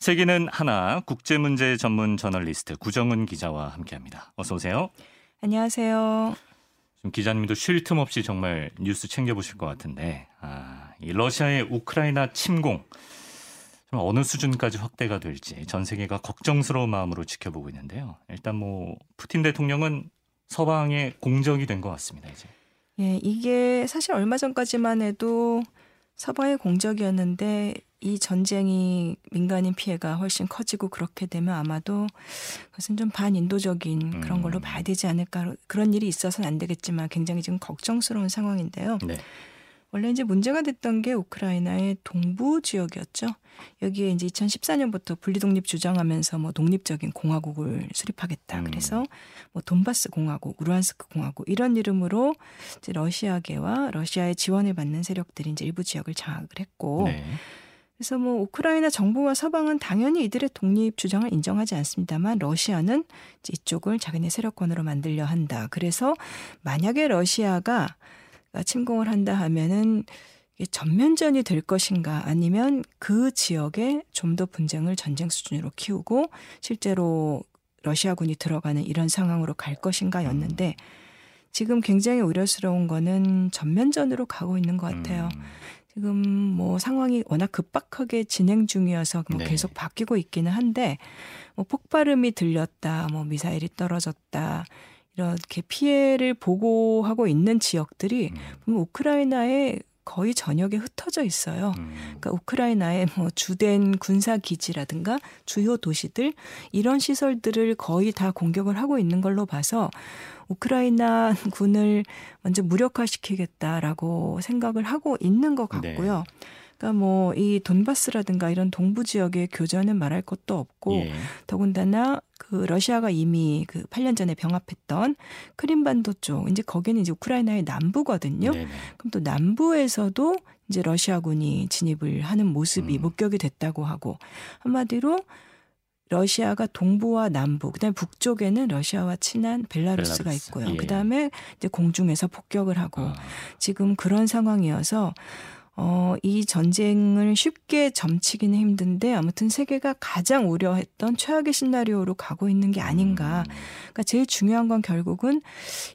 세계는 하나 국제 문제 전문 저널리스트 구정은 기자와 함께합니다. 어서 오세요. 안녕하세요. 좀 기자님도 쉴 틈 없이 정말 뉴스 챙겨 보실 것 같은데 아, 이 러시아의 우크라이나 침공 좀 어느 수준까지 확대가 될지 전 세계가 걱정스러운 마음으로 지켜보고 있는데요. 일단 뭐 푸틴 대통령은 서방의 공적이 된 것 같습니다. 이제. 예, 이게 사실 얼마 전까지만 해도 서방의 공적이었는데 이 전쟁이 민간인 피해가 훨씬 커지고 그렇게 되면 아마도 그것은 좀 반인도적인 그런 걸로 음. 봐야 되지 않을까 그런 일이 있어서는 안 되겠지만 굉장히 지금 걱정스러운 상황인데요. 네. 원래 이제 문제가 됐던 게 우크라이나의 동부 지역이었죠. 여기에 이제 2014년부터 분리 독립 주장하면서 뭐 독립적인 공화국을 수립하겠다. 음. 그래서 뭐 돈바스 공화국, 루안스크 공화국 이런 이름으로 이제 러시아계와 러시아의 지원을 받는 세력들이 이제 일부 지역을 장악을 했고 네. 그래서 뭐 우크라이나 정부와 서방은 당연히 이들의 독립 주장을 인정하지 않습니다만 러시아는 이쪽을 자기네 세력권으로 만들려 한다. 그래서 만약에 러시아가 침공을 한다 하면은 전면전이 될 것인가 아니면 그 지역에 좀 더 분쟁을 전쟁 수준으로 키우고 실제로 러시아군이 들어가는 이런 상황으로 갈 것인가였는데 지금 굉장히 우려스러운 거는 전면전으로 가고 있는 것 같아요. 음. 지금 뭐 상황이 워낙 급박하게 진행 중이어서 뭐 네. 계속 바뀌고 있기는 한데 뭐 폭발음이 들렸다, 뭐 미사일이 떨어졌다. 이렇게 피해를 보고하고 있는 지역들이 음. 우크라이나의 거의 전역에 흩어져 있어요. 음. 그러니까 우크라이나의 뭐 주된 군사 기지라든가 주요 도시들 이런 시설들을 거의 다 공격을 하고 있는 걸로 봐서 우크라이나 군을 먼저 무력화시키겠다라고 생각을 하고 있는 것 네. 같고요. 네. 그러니까 뭐 이 돈바스라든가 이런 동부 지역의 교전은 말할 것도 없고 예. 더군다나 그 러시아가 이미 그 8년 전에 병합했던 크림반도 쪽 이제 거기는 이제 우크라이나의 남부거든요. 네네. 그럼 또 남부에서도 이제 러시아군이 진입을 하는 모습이 음. 목격이 됐다고 하고 한마디로 러시아가 동부와 남부, 그다음에 북쪽에는 러시아와 친한 벨라루스가 벨라루스. 있고요. 예. 그다음에 이제 공중에서 폭격을 하고 어. 지금 그런 상황이어서 어, 이 전쟁을 쉽게 점치기는 힘든데 아무튼 세계가 가장 우려했던 최악의 시나리오로 가고 있는 게 아닌가. 음. 그러니까 제일 중요한 건 결국은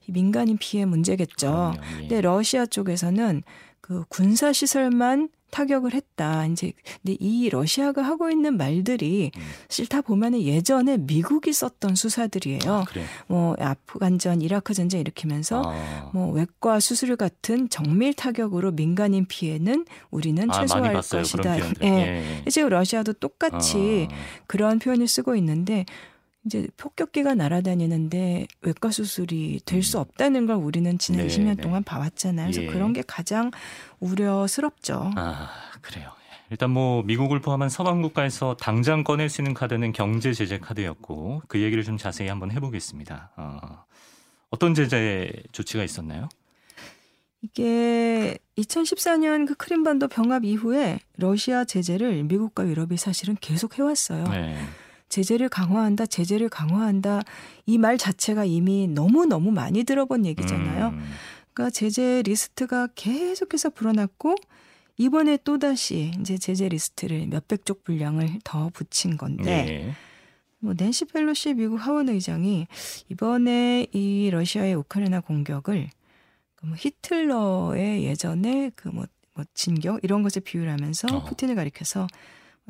민간인 피해 문제겠죠. 예. 근데 러시아 쪽에서는 그 군사 시설만 타격을 했다. 이제 근데 이 러시아가 하고 있는 말들이 음. 사실 다 보면은 예전에 미국이 썼던 수사들이에요. 아, 그래. 뭐 아프간전, 이라크 전쟁 일으키면서 아. 뭐 외과 수술 같은 정밀 타격으로 민간인 피해는 우리는 아, 최소화할 것이다. 예. 예. 지금 러시아도 똑같이 아. 그런 표현을 쓰고 있는데 이제 폭격기가 날아다니는데 외과 수술이 될수 음. 없다는 걸 우리는 지난 네, 20년 동안 봐왔잖아요. 그래서 예. 그런 게 가장 우려스럽죠. 아, 그래요. 일단 뭐 미국을 포함한 서방 국가에서 당장 꺼낼 수 있는 카드는 경제 제재 카드였고 그 얘기를 좀 자세히 한번 해보겠습니다. 어, 어떤 제재 조치가 있었나요? 이게 2014년 그 크림반도 병합 이후에 러시아 제재를 미국과 유럽이 사실은 계속 해왔어요. 네. 제재를 강화한다, 제재를 강화한다 이 말 자체가 이미 너무 너무 많이 들어본 얘기잖아요. 음. 그러니까 제재 리스트가 계속해서 불어났고 이번에 또 다시 이제 제재 리스트를 몇백 쪽 분량을 더 붙인 건데. 네. 뭐 낸시 펠로시 미국 하원 의장이 이번에 이 러시아의 우크라이나 공격을 그뭐 히틀러의 예전에 그뭐 뭐 진격 이런 것에 비유를 하면서 어. 푸틴을 가리켜서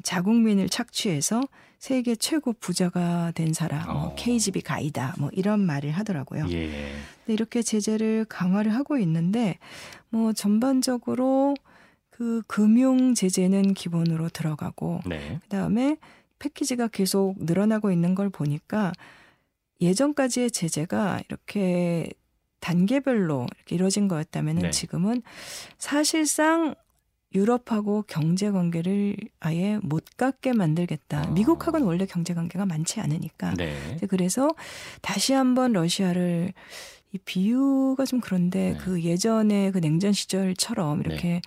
자국민을 착취해서 세계 최고 부자가 된 사람, 뭐 어. KGB 가이다, 뭐 이런 말을 하더라고요. 예. 이렇게 제재를 강화를 하고 있는데 뭐 전반적으로 그 금융 제재는 기본으로 들어가고 네. 그다음에 패키지가 계속 늘어나고 있는 걸 보니까 예전까지의 제재가 이렇게 단계별로 이렇게 이루어진 거였다면 네. 지금은 사실상 유럽하고 경제 관계를 아예 못 갖게 만들겠다. 어. 미국하고는 원래 경제 관계가 많지 않으니까. 네. 그래서 다시 한번 러시아를 이 비유가 좀 그런데 네. 그 예전에 그 냉전 시절처럼 이렇게 네.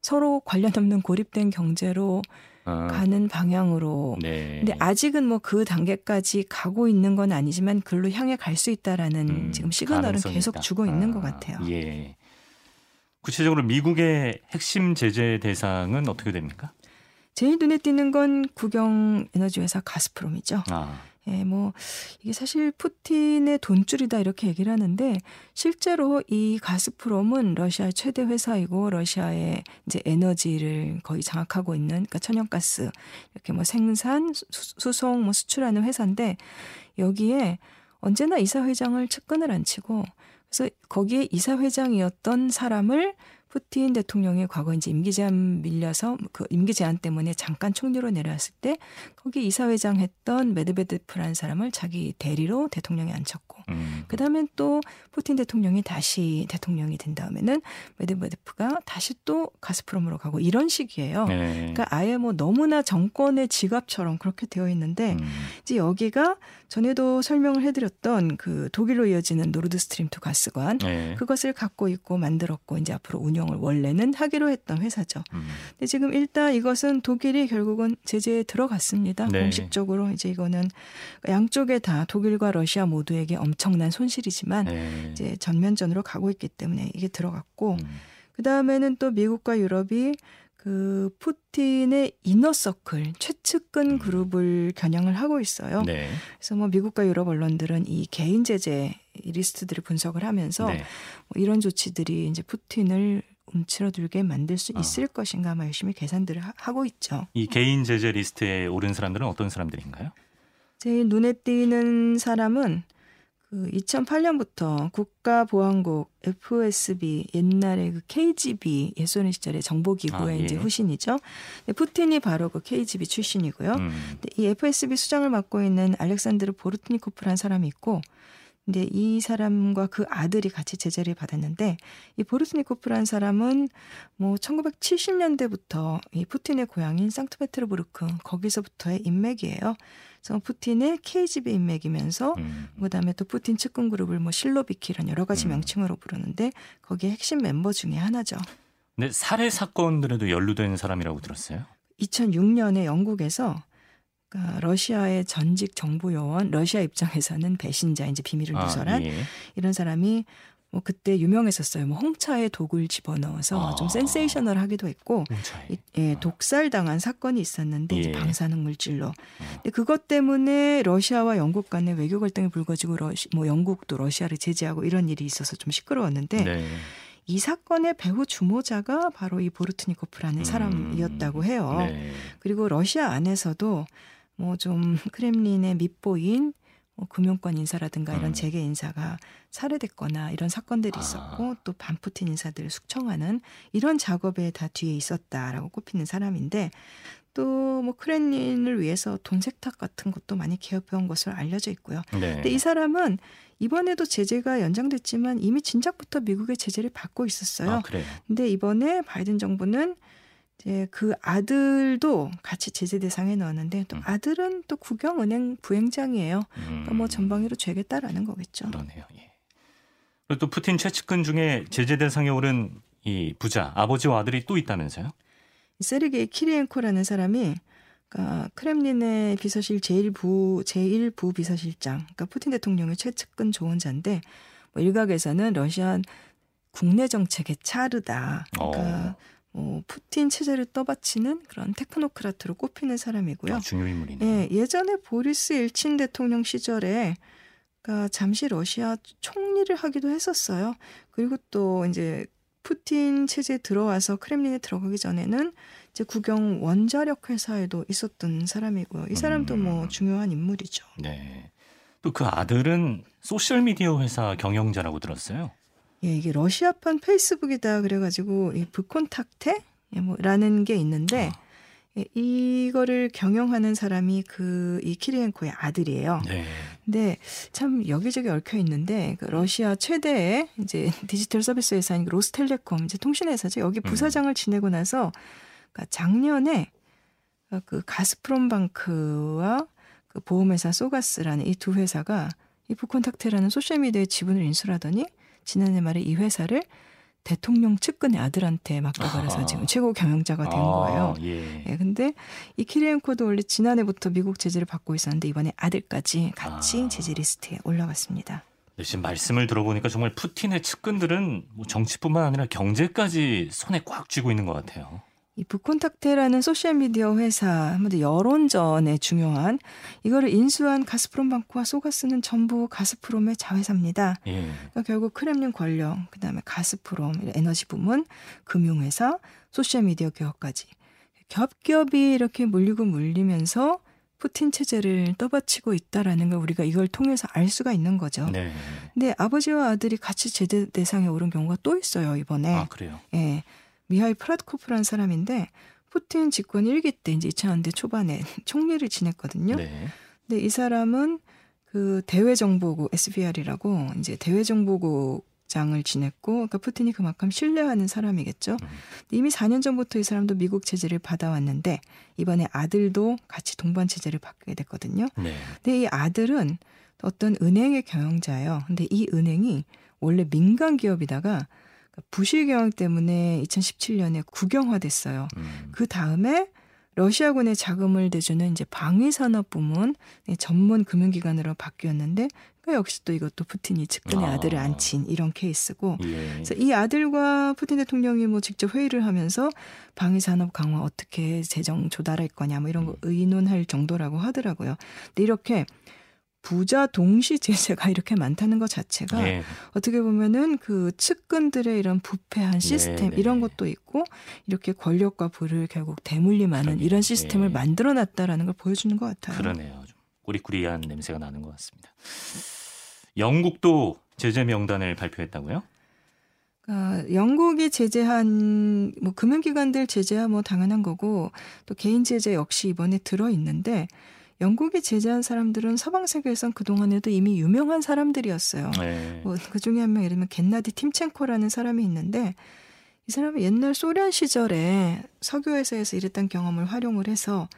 서로 관련 없는 고립된 경제로 아. 가는 방향으로. 네. 근데 아직은 뭐 그 단계까지 가고 있는 건 아니지만 글로 향해 갈 수 있다라는 음, 지금 시그널은 계속 주고 있는 아, 것 같아요. 예. 구체적으로 미국의 핵심 제재 대상은 어떻게 됩니까? 제일 눈에 띄는 건 국영 에너지 회사 가스프롬이죠. 아, 예, 뭐 이게 사실 푸틴의 돈줄이다 이렇게 얘기를 하는데 실제로 이 가스프롬은 러시아의 최대 회사이고 러시아의 이제 에너지를 거의 장악하고 있는 그러니까 천연가스 이렇게 뭐 생산, 수, 수송, 뭐 수출하는 회사인데 여기에 언제나 이사 회장을 측근을 안 치고 그래서 거기에 이사회장이었던 사람을 푸틴 대통령이 과거 이제 임기 제한 밀려서 그 임기 제한 때문에 잠깐 총리로 내려왔을 때 거기 이사회장 했던 메드베데프라는 사람을 자기 대리로 대통령에 앉혔고 음, 그 다음엔 또 푸틴 대통령이 다시 대통령이 된 다음에는 메드베데프가 다시 또 가스프롬으로 가고 이런 식이에요. 네. 그러니까 아예 뭐 너무나 정권의 지갑처럼 그렇게 되어 있는데 음, 이제 여기가 전에도 설명을 해드렸던 그 독일로 이어지는 노르드 스트림 2 가스관 네. 그것을 갖고 있고 만들었고 이제 앞으로 운영 을 원래는 하기로 했던 회사죠. 음, 근데 지금 일단 이것은 독일이 결국은 제재에 들어갔습니다. 네. 공식적으로 이제 이거는 양쪽에 다 독일과 러시아 모두에게 엄청난 손실이지만 네. 이제 전면전으로 가고 있기 때문에 이게 들어갔고 음, 그 다음에는 또 미국과 유럽이 그 푸틴의 inner circle 최측근 음. 그룹을 겨냥을 하고 있어요. 네. 그래서 뭐 미국과 유럽 언론들은 이 개인 제재 리스트들을 분석을 하면서 네. 뭐 이런 조치들이 이제 푸틴을 움츠러들게 만들 수 아. 있을 것인가 아마 열심히 계산들을 하- 하고 있죠. 이 개인 제재 리스트에 오른 사람들은 어떤 사람들인가요? 제일 눈에 띄는 사람은 그 2008년부터 국가보안국 FSB 옛날에 그 KGB 옛 소련 시절의 정보기구의 아, 예. 이제 후신이죠. 근데 푸틴이 바로 그 KGB 출신이고요. 음, 이 FSB 수장을 맡고 있는 알렉산드르 보르트니코프라는 사람이 있고 근데 이 사람과 그 아들이 같이 제재를 받았는데 이 보르트니코프라는 사람은 뭐 1970년대부터 이 푸틴의 고향인 상트페테르부르크 거기서부터의 인맥이에요. 그래서 푸틴의 KGB 인맥이면서 음, 그다음에 또 푸틴 측근 그룹을 뭐 실로비키 이런 여러 가지 음. 명칭으로 부르는데 거기에 핵심 멤버 중에 하나죠. 근데 살해 사건들에도 연루된 사람이라고 들었어요. 2006년에 영국에서 그러니까 러시아의 전직 정보 요원, 러시아 입장에서는 배신자, 이제 비밀을 누설한 아, 예. 이런 사람이 뭐 그때 유명했었어요. 뭐 홍차에 독을 집어넣어서 아. 좀 센세이셔널하기도 했고. 이- 예, 독살 당한 사건이 있었는데 이제 예. 방사능 물질로. 근데 그것 때문에 러시아와 영국 간의 외교 갈등이 불거지고 러시, 뭐 영국도 러시아를 제재하고 이런 일이 있어서 좀 시끄러웠는데 네. 이 사건의 배후 주모자가 바로 이 보르트니코프라는 음. 사람이었다고 해요. 네. 그리고 러시아 안에서도 뭐 좀 크렘린의 밑보인 뭐 금융권 인사라든가 이런 음. 재계 인사가 살해됐거나 이런 사건들이 아. 있었고 또 반푸틴 인사들을 숙청하는 이런 작업에 다 뒤에 있었다라고 꼽히는 사람인데 또 뭐 크렘린을 위해서 돈 세탁 같은 것도 많이 개업해온 것으로 알려져 있고요. 네. 근데 이 사람은 이번에도 제재가 연장됐지만 이미 진작부터 미국의 제재를 받고 있었어요. 아, 그래요. 근데 이번에 바이든 정부는 이제 그 아들도 같이 제재 대상에 넣었는데 또 음. 아들은 또 국영은행 부행장이에요. 음, 그러니까 뭐 전방위로 죄겠다라는 거겠죠. 그러네요. 예. 그리고 또 푸틴 최측근 중에 제재 대상에 오른 이 부자 아버지와 아들이 또 있다면서요? 세르게이 키리엔코라는 사람이 그러니까 크렘린의 비서실 제일부 제일부 비서실장, 그러니까 푸틴 대통령의 최측근 조언자인데 뭐 일각에서는 러시아 국내 정책의 차르다. 그러니까 어. 뭐 푸틴 체제를 떠받치는 그런 테크노크라트로 꼽히는 사람이고요. 아, 중요 인물이네. 예, 예전에 보리스 일친 대통령 시절에 그러니까 잠시 러시아 총리를 하기도 했었어요. 그리고 또 이제 푸틴 체제에 들어와서 크렘린에 들어가기 전에는 이제 국영 원자력 회사에도 있었던 사람이고요. 이 사람도 뭐 음. 중요한 인물이죠. 네. 또 그 아들은 소셜 미디어 회사 경영자라고 들었어요. 예, 이게 러시아판 페이스북이다 그래가지고 이 브콘탁테 예, 뭐라는 게 있는데 아. 예, 이거를 경영하는 사람이 그 이 키리엔코의 아들이에요. 네. 근데 참 여기저기 얽혀 있는데 그 러시아 최대의 이제 디지털 서비스 회사인 그 로스텔레콤 이제 통신회사죠. 여기 음. 부사장을 지내고 나서 그러니까 작년에 그 가스프롬 방크와 그 보험회사 소가스라는 이 두 회사가 이 브콘탁테라는 소셜미디어의 지분을 인수하더니 지난해 말에 이 회사를 대통령 측근의 아들한테 맡겨버려서 아하. 지금 최고 경영자가 된 아, 거예요. 예. 예, 근데 이 키리엔코도 원래 지난해부터 미국 제재를 받고 있었는데 이번에 아들까지 같이 아. 제재 리스트에 올라갔습니다. 네, 지금 말씀을 들어보니까 정말 푸틴의 측근들은 뭐 정치뿐만 아니라 경제까지 손에 꽉 쥐고 있는 것 같아요. 이 부콘탁테라는 소셜미디어 회사, 한마디 여론전에 중요한 이거를 인수한 가스프롬 방크와 소가스는 전부 가스프롬의 자회사입니다. 예. 그러니까 결국 크렘린 권력, 그다음에 가스프롬, 에너지 부문, 금융회사, 소셜미디어 기업까지 겹겹이 이렇게 물리고 물리면서 푸틴 체제를 떠받치고 있다라는 걸 우리가 이걸 통해서 알 수가 있는 거죠. 네. 근데 아버지와 아들이 같이 제대 대상에 오른 경우가 또 있어요 이번에. 아 그래요? 예. 미하일 프라드코프라는 사람인데 푸틴 집권 1기 때 이제 2000년대 초반에 총리를 지냈거든요. 네. 근데 이 사람은 그 대외정보국 SVR이라고 이제 대외정보국 장을 지냈고, 그러니까 푸틴이 그만큼 신뢰하는 사람이겠죠. 음. 이미 4년 전부터 이 사람도 미국 제재를 받아왔는데 이번에 아들도 같이 동반 제재를 받게 됐거든요. 네. 근데 이 아들은 어떤 은행의 경영자예요. 근데 이 은행이 원래 민간 기업이다가 부실 경영 때문에 2017년에 국영화됐어요. 음. 그 다음에 러시아군의 자금을 대주는 이제 방위산업 부문 전문 금융기관으로 바뀌었는데 그 역시 또 이것도 푸틴이 측근의 아. 들을 안친 이런 케이스고 예. 그래서 이 아들과 푸틴 대통령이 뭐 직접 회의를 하면서 방위산업 강화 어떻게 재정 조달할 거냐 뭐 이런 거 음. 의논할 정도라고 하더라고요. 근데 이렇게 부자 동시 제재가 이렇게 많다는 것 자체가 네. 어떻게 보면은 그 측근들의 이런 부패한 네, 시스템 네, 이런 것도 있고 이렇게 권력과 부를 결국 대물림하는 이런 시스템을 네. 만들어 놨다라는 걸 보여주는 것 같아요. 그러네요. 좀 꾸리꾸리한 냄새가 나는 것 같습니다. 영국도 제재 명단을 발표했다고요? 아, 영국이 제재한 뭐 금융기관들 제재야 뭐 당연한 거고 또 개인 제재 역시 이번에 들어 있는데 영국이 제재한 사람들은 서방 세계에선 그동안에도 이미 유명한 사람들이었어요. 네. 뭐 그 중에 한 명 예를 들면 겐나디 팀첸코라는 사람이 있는데 이 사람은 옛날 소련 시절에 석유 회사에서 일했던 경험을 활용을 해서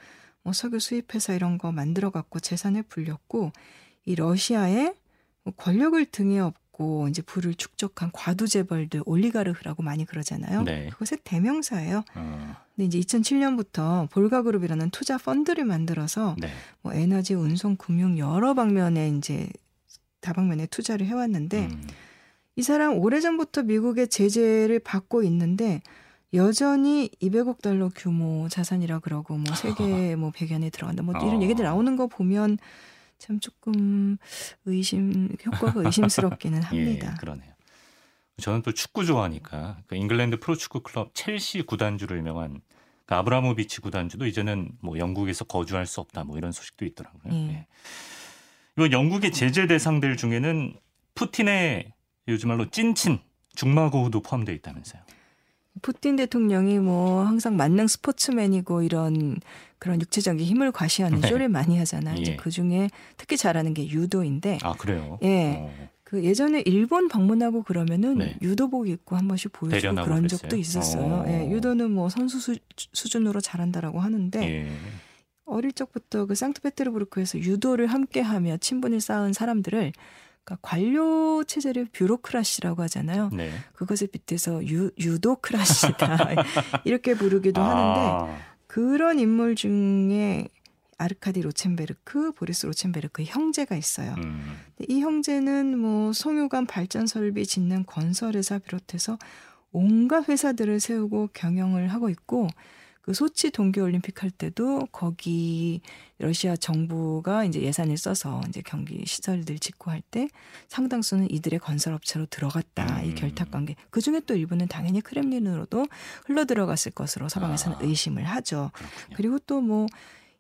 뭐 석유 수입회사 이런 거 만들어 갖고 재산을 불렸고 이 러시아의 뭐 권력을 등에 업고 이제 부를 축적한 과두 재벌들 올리가르흐라고 많이 그러잖아요. 네. 그것의 대명사예요. 어. 근데 이제 2007년부터 볼가그룹이라는 투자 펀드를 만들어서 네. 뭐 에너지, 운송, 금융 여러 방면에 이제 다방면에 투자를 해왔는데 음. 이 사람 오래전부터 미국의 제재를 받고 있는데 여전히 200억 달러 규모 자산이라 그러고 뭐 세계 뭐 배견에 들어간다 뭐 이런 어. 얘기들 나오는 거 보면 참 조금 의심 효과가 의심스럽기는 예, 합니다. 예, 그러네요. 저는 또 축구 좋아하니까 그 잉글랜드 프로축구 클럽 첼시 구단주를 명한 그 아브라모비치 구단주도 이제는 뭐 영국에서 거주할 수 없다 뭐 이런 소식도 있더라고요. 예. 예. 이번 영국의 제재 대상들 중에는 푸틴의 요즘 말로 찐친 중마고우도 포함되어 있다면서요. 푸틴 대통령이 뭐 항상 만능 스포츠맨이고 이런 그런 육체적인 힘을 과시하는 네. 쇼를 많이 하잖아요. 예. 이제 그 중에 특히 잘하는 게 유도인데. 아 그래요? 예. 어. 그 예전에 일본 방문하고 그러면은 네. 유도복 입고 한 번씩 보여주고 그런 그랬어요? 적도 있었어요. 어. 예, 유도는 뭐 선수 수, 수 준으로 잘한다라고 하는데 예. 어릴 적부터 그 상트페테르부르크에서 유도를 함께하며 친분을 쌓은 사람들을 그러니까 관료 체제를 bureaucracy라고 하잖아요. 네. 그것을 빗대서 유, 유도크라시다 이렇게 부르기도 아. 하는데 그런 인물 중에 아르카디 로텐베르크, 보리스 로텐베르크의 형제가 있어요. 음. 이 형제는 뭐 송유관 발전 설비 짓는 건설회사 비롯해서 온갖 회사들을 세우고 경영을 하고 있고 그 소치 동계 올림픽 할 때도 거기 러시아 정부가 이제 예산을 써서 이제 경기 시설들 짓고 할 때 상당수는 이들의 건설업체로 들어갔다. 음. 이 결탁 관계. 그 중에 또 일부는 당연히 크렘린으로도 흘러 들어갔을 것으로 서방에서는 아. 의심을 하죠. 그렇군요. 그리고 또뭐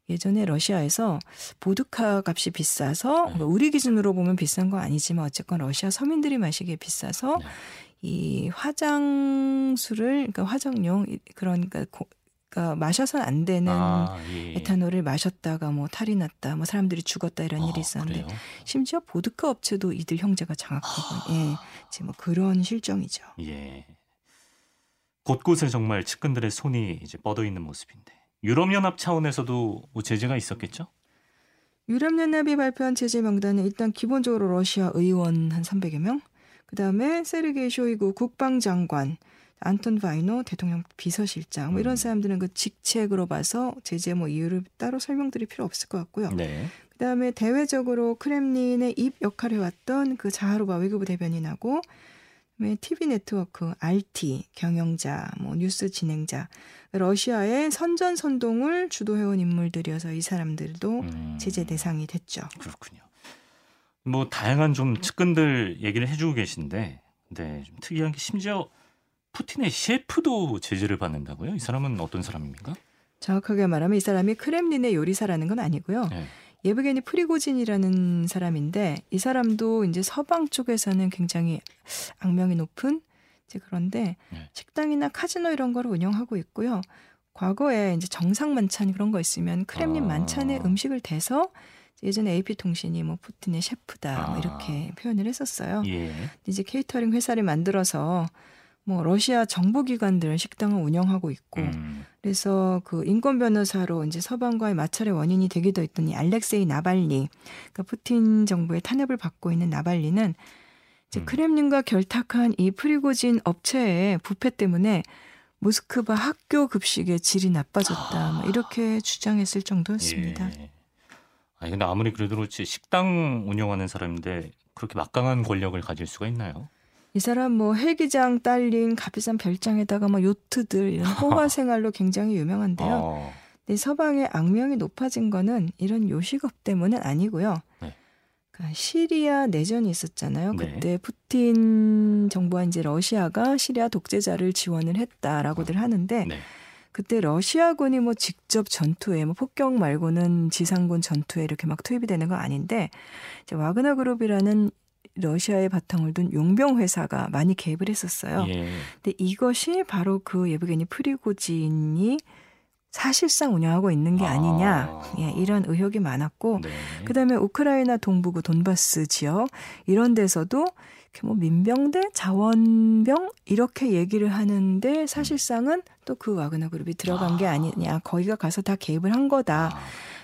예전에 러시아에서 보드카 값이 비싸서 네. 뭐 우리 기준으로 보면 비싼 건 아니지만 어쨌건 러시아 서민들이 마시기에 비싸서 네. 이 화장술을 그러니까 화장용 그러니까 그러니까 마셔서는 안 되는 아, 예. 에탄올을 마셨다가 뭐 탈이 났다, 뭐 사람들이 죽었다 이런 아, 일이 있었는데 그래요? 심지어 보드카 업체도 이들 형제가 장악하고 아. 예, 지금 뭐 그런 실정이죠. 예. 곳곳에 정말 측근들의 손이 이제 뻗어 있는 모습인데 유럽연합 차원에서도 뭐 제재가 있었겠죠? 유럽연합이 발표한 제재 명단은 일단 기본적으로 러시아 의원 한 300여 명, 그 다음에 세르게이 쇼이구 국방장관, 안톤 바이노 대통령 비서실장 뭐 이런 음. 사람들은 그 직책으로 봐서 제재 뭐 이유를 따로 설명드릴 필요 없을 것 같고요. 네. 그다음에 대외적으로 크렘린의 입 역할을 해왔던 그 자하로바 외교부 대변인하고 TV 네트워크, RT, 경영자, 뭐 뉴스 진행자, 러시아의 선전 선동을 주도해온 인물들이어서 이 사람들도 음, 제재 대상이 됐죠. 그렇군요. 뭐 다양한 좀 측근들 얘기를 해주고 계신데, 네, 좀 특이한 게 심지어 푸틴의 셰프도 제재를 받는다고요? 이 사람은 어떤 사람입니까? 정확하게 말하면 이 사람이 크렘린의 요리사라는 건 아니고요. 네. 예브게니 프리고진이라는 사람인데 이 사람도 이제 서방 쪽에서는 굉장히 악명이 높은 이제 그런데 네. 식당이나 카지노 이런 거를 운영하고 있고요. 과거에 이제 정상 만찬 그런 거 있으면 크렘린 아. 만찬에 음식을 대서 예전에 AP 통신이 뭐 푸틴의 셰프다 뭐 아. 이렇게 표현을 했었어요. 예. 이제 케이터링 회사를 만들어서 뭐 러시아 정보기관들 식당을 운영하고 있고 음, 그래서 그 인권 변호사로 이제 서방과의 마찰의 원인이 되기도 이 알렉세이 나발리, 그러니까 푸틴 정부의 탄압을 받고 있는 나발리는 이제 음. 크렘린과 결탁한 이 프리고진 업체의 부패 때문에 모스크바 학교 급식의 질이 나빠졌다, 막 이렇게 주장했을 정도였습니다. 예. 아니 근데 아무리 그래도 그렇지 식당 운영하는 사람인데 그렇게 막강한 권력을 가질 수가 있나요? 이 사람 뭐 헬기장 딸린 값비싼 별장에다가 뭐 요트들 이런 호화 생활로 굉장히 유명한데요. 어, 근데 서방의 악명이 높아진 거는 이런 요식업 때문은 아니고요. 네. 그러니까 시리아 내전이 있었잖아요. 네. 그때 푸틴 정부와 이제 러시아가 시리아 독재자를 지원을 했다라고들 하는데 네. 그때 러시아군이 뭐 직접 전투에 뭐 폭격 말고는 지상군 전투에 이렇게 막 투입이 되는 건 아닌데 이제 와그너 그룹이라는 러시아의 바탕을 둔 용병 회사가 많이 개입을 했었어요. 예. 근데 이것이 바로 그 예브게니 프리고진이 사실상 운영하고 있는 게 아니냐 아. 예, 이런 의혹이 많았고 네. 그다음에 우크라이나 동부구 돈바스 지역 이런 데서도 뭐 민병대 자원병 이렇게 얘기를 하는데 사실상은 또 그 와그너 그룹이 들어간 게 아. 아니냐 거기가 가서 다 개입을 한 아,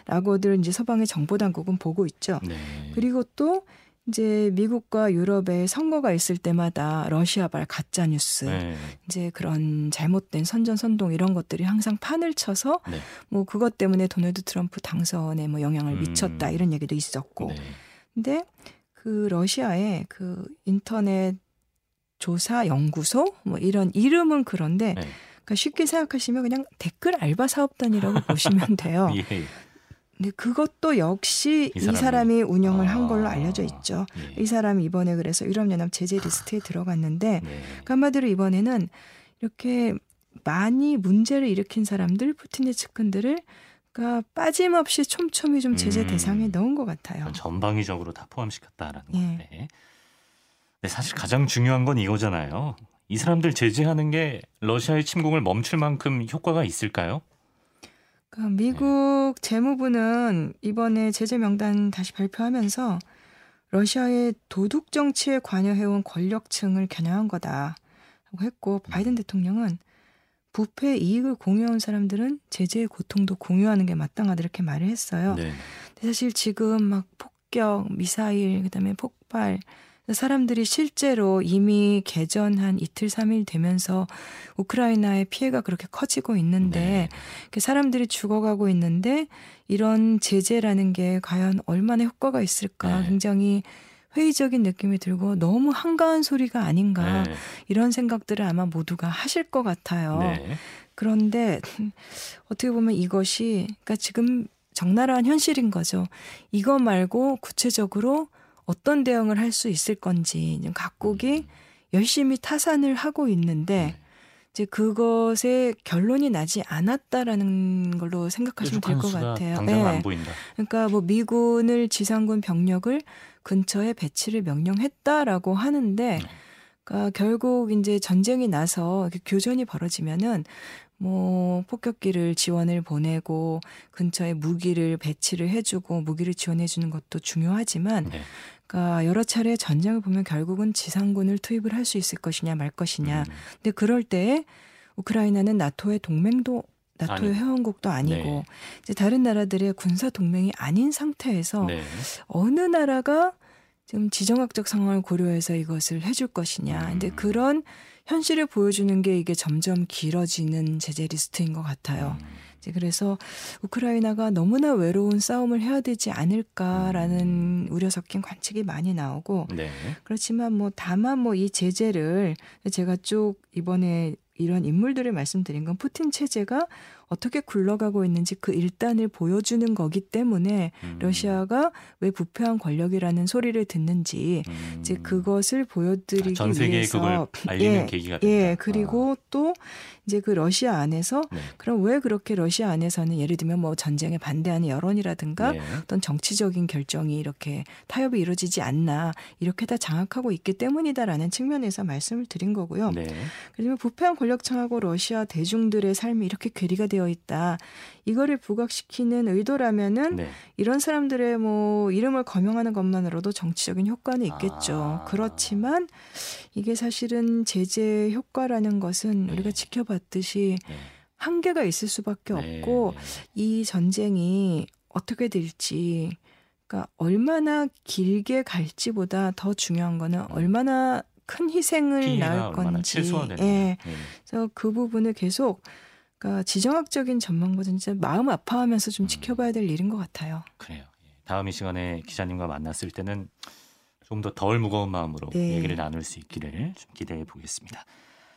거다라고들 이제 서방의 정보 당국은 보고 있죠. 네. 그리고 또 이제 미국과 유럽에 선거가 있을 때마다 러시아발 가짜 뉴스 네. 이제 그런 잘못된 선전 선동 이런 것들이 항상 판을 쳐서 네. 뭐 그것 때문에 도널드 트럼프 당선에 뭐 영향을 음. 미쳤다 이런 얘기도 있었고 네. 근데 그 러시아의 그 인터넷 조사 연구소 뭐 이런 이름은 그런데 네. 그러니까 쉽게 생각하시면 그냥 댓글 알바 사업단이라고 보시면 돼요. 예. 근데 그것도 역시 이이 사람이. 사람이 운영을 한 걸로 아. 알려져 있죠. 예. 이 사람이 이번에 그래서 유럽연합 제재 리스트에 들어갔는데 네. 그러니까 한마디로 이번에는 이렇게 많이 문제를 일으킨 사람들 푸틴의 측근들을 그러니까 빠짐없이 촘촘히 좀 제재 음. 대상에 넣은 것 같아요. 전방위적으로 다 포함시켰다라는 예. 건데. 네, 사실 가장 중요한 건 이거잖아요. 이 사람들 제재하는 게 러시아의 침공을 멈출 만큼 효과가 있을까요? 그러니까 미국 재무부는 이번에 제재 명단 다시 발표하면서 러시아의 도둑 정치에 관여해온 권력층을 겨냥한 거다 라고 했고 바이든 대통령은 부패 이익을 공유한 사람들은 제재의 고통도 공유하는 게 마땅하다 이렇게 말을 했어요. 네. 근데 사실 지금 막 폭격, 미사일, 그다음에 폭발 사람들이 실제로 이미 개전한 이틀 삼일 되면서 우크라이나의 피해가 그렇게 커지고 있는데 네. 그 사람들이 죽어가고 있는데 이런 제재라는 게 과연 얼마나 효과가 있을까 네. 굉장히 회의적인 느낌이 들고 너무 한가한 소리가 아닌가 네. 이런 생각들을 아마 모두가 하실 것 같아요. 네. 그런데 어떻게 보면 이것이 그러니까 지금 적나라한 현실인 거죠. 이거 말고 구체적으로 어떤 대응을 할 수 있을 건지 좀 각국이 열심히 타산을 하고 있는데 네. 이제 그것에 결론이 나지 않았다라는 걸로 생각하시면 될 것 같아요. 당장 네. 안 보인다. 그러니까 뭐 미군을 지상군 병력을 근처에 배치를 명령했다라고 하는데 네. 그러니까 결국 이제 전쟁이 나서 교전이 벌어지면은 뭐 폭격기를 지원을 보내고 근처에 무기를 배치를 해주고 무기를 지원해 주는 것도 중요하지만 네. 그러니까 여러 차례 전쟁을 보면 결국은 지상군을 투입을 할 수 있을 것이냐 말 것이냐 음. 근데 그럴 때 우크라이나는 나토의 동맹도 나토의. 회원국도 아니고 네. 이제 다른 나라들의 군사 동맹이 아닌 상태에서 네. 어느 나라가 지금 지정학적 상황을 고려해서 이것을 해줄 것이냐. 근데 음. 그런 현실을 보여주는 게 이게 점점 길어지는 제재 리스트인 것 같아요. 음. 이제 그래서 우크라이나가 너무나 외로운 싸움을 해야 되지 않을까라는 우려 섞인 관측이 많이 나오고 네. 그렇지만 뭐 다만 뭐 이 제재를 제가 쭉 이번에 이런 인물들을 말씀드린 건 푸틴 체제가 어떻게 굴러가고 있는지 그 일단을 보여주는 거기 때문에 음. 러시아가 왜 부패한 권력이라는 소리를 듣는지 음. 이제 그것을 보여드리기 아, 전 세계에 위해서 그걸 알리는 예, 계기가 된다. 예 그리고 또 이제 그 러시아 안에서 아. 네. 그럼 왜 그렇게 러시아 안에서는 예를 들면 뭐 전쟁에 반대하는 여론이라든가 네. 어떤 정치적인 결정이 이렇게 타협이 이루어지지 않나 이렇게 다 장악하고 있기 때문이다라는 측면에서 말씀을 드린 거고요. 네. 그러면 부패한 권력층하고 러시아 대중들의 삶이 이렇게 괴리가 되어 있다. 이거를 부각시키는 의도라면은 네. 이런 사람들의 뭐 이름을 거명하는 것만으로도 정치적인 효과는 있겠죠. 아. 그렇지만 이게 사실은 제재 효과라는 것은 네. 우리가 지켜 봤듯이 네. 한계가 있을 수밖에 네. 없고 이 전쟁이 어떻게 될지 그러니까 얼마나 길게 갈지보다 더 중요한 거는 얼마나 큰 희생을 음. 낳을 건지. 예. 네. 그래서 그 부분을 계속 그러니까 지정학적인 전망보다 진짜 마음 아파하면서 좀 음. 지켜봐야 될 일인 것 같아요. 그래요. 예. 다음 이 시간에 기자님과 만났을 때는 좀 더 덜 무거운 마음으로 네. 얘기를 나눌 수 있기를 좀 기대해 보겠습니다.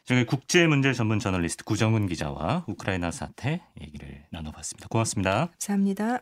지금 국제 문제 전문 저널리스트 구정은 기자와 우크라이나 사태 얘기를 나눠봤습니다. 고맙습니다. 감사합니다.